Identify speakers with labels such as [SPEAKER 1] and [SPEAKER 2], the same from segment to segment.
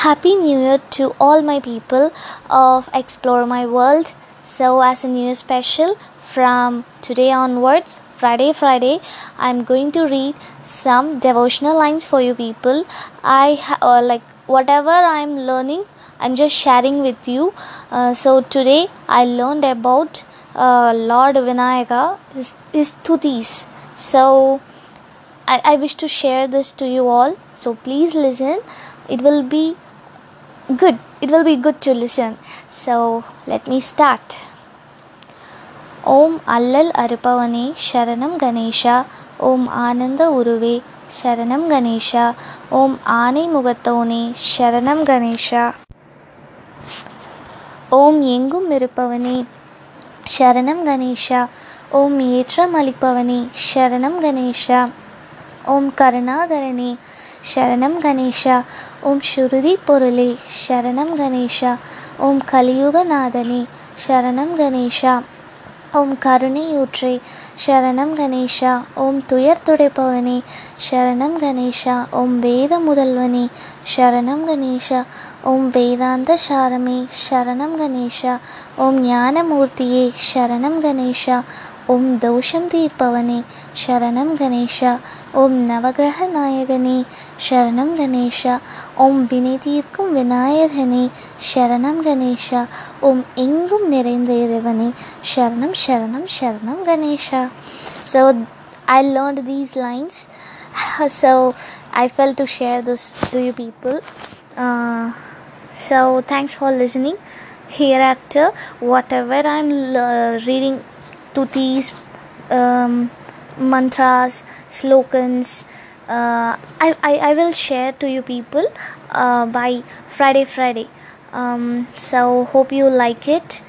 [SPEAKER 1] Happy New Year to all my people of Explore My World. So, as a New special, from today onwards, Friday, Friday, I'm going to read some devotional lines for you people. I uh, like whatever I'm learning, I'm just sharing with you. Uh, so, today I learned about uh, Lord Vinayaka, his, his. So, I, I wish to share this to you all. So, please listen. It will be good. It will be good to listen. So, let me start. ஓம் அல்லல் அருப்பவனே சரணம் கணேஷா ஓம் ஆனந்த உருவே சரணம் கணேஷா ஓம் ஆனை முகத்தோனே சரணம் கணேஷா ஓம் எங்கும் இருப்பவனே சரணம் கணேஷா ஓம் ஏற்றம் அளிப்பவனே சரணம் கணேஷா ஓம் கருணாகரனே சரணம் கணேஷா. ஓம் ஸ்ருதி பொருளே. சரணம் கணேஷா. ஓம் கலியுகநாதனே. சரணம் கணேஷா. ஓம் கருணையூற்றே. சரணம் கணேஷா. ஓம் துயர் துடைப்பவனே சரணம் கணேஷா. ஓம் வேத முதல்வனே. சரணம் கணேஷா. ஓம் வேதாந்த சாரமே. சரணம் கணேஷா. ஓம் ஞானமூர்த்தியே. சரணம் கணேஷா. ஓம் தோஷம் தீர்ப்பவனே சரணம் கணேஷா ஓம் நவகிரக நாயகனே சரணம் கணேஷா ஓம் வினை தீர்க்கும் விநாயகனே சரணம் கணேஷா ஓம் எங்கும் நிறைந்த இறைவனே சரணம் சரணம் சரணம் Ganesha so I learned these lines so I felt to share this to you people uh, so thanks for listening hereafter whatever I'm uh, reading these um, mantras slogans uh, I, I, I will share to you people uh, by Friday Friday. Um, so hope you like it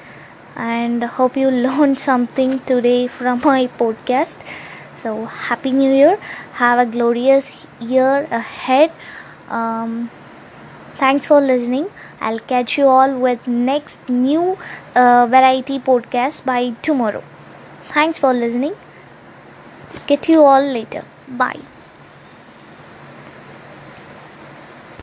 [SPEAKER 1] and hope you learned something today from my podcast. So happy new year. Have a glorious year ahead. Um, thanks for listening. I'll catch you all with next new uh, variety podcast by tomorrow thanks for listening. Get you all later. Bye